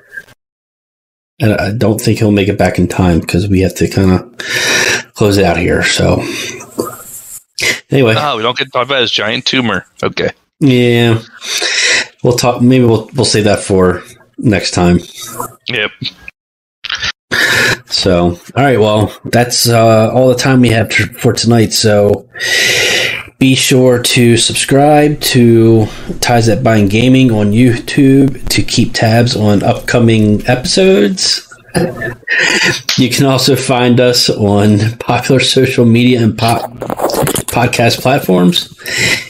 and I don't think he'll make it back in time because we have to kind of close it out here. So, anyway, Oh, we don't get to talk about his giant tumor. Okay. yeah, we'll talk. Maybe we'll we'll save that for next time. Yep. So, all right. Well, that's uh, all the time we have t- for tonight. So, be sure to subscribe to Ties That Bind Gaming on YouTube to keep tabs on upcoming episodes. You can also find us on popular social media and pop- podcast platforms.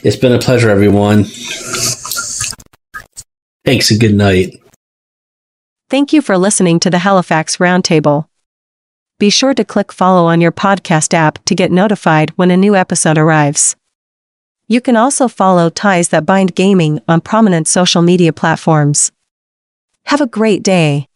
It's been a pleasure, everyone. Thanks and good night. Thank you for listening to the Halifax Roundtable. Be sure to click follow on your podcast app to get notified when a new episode arrives. You can also follow Ties That Bind Gaming on prominent social media platforms. Have a great day.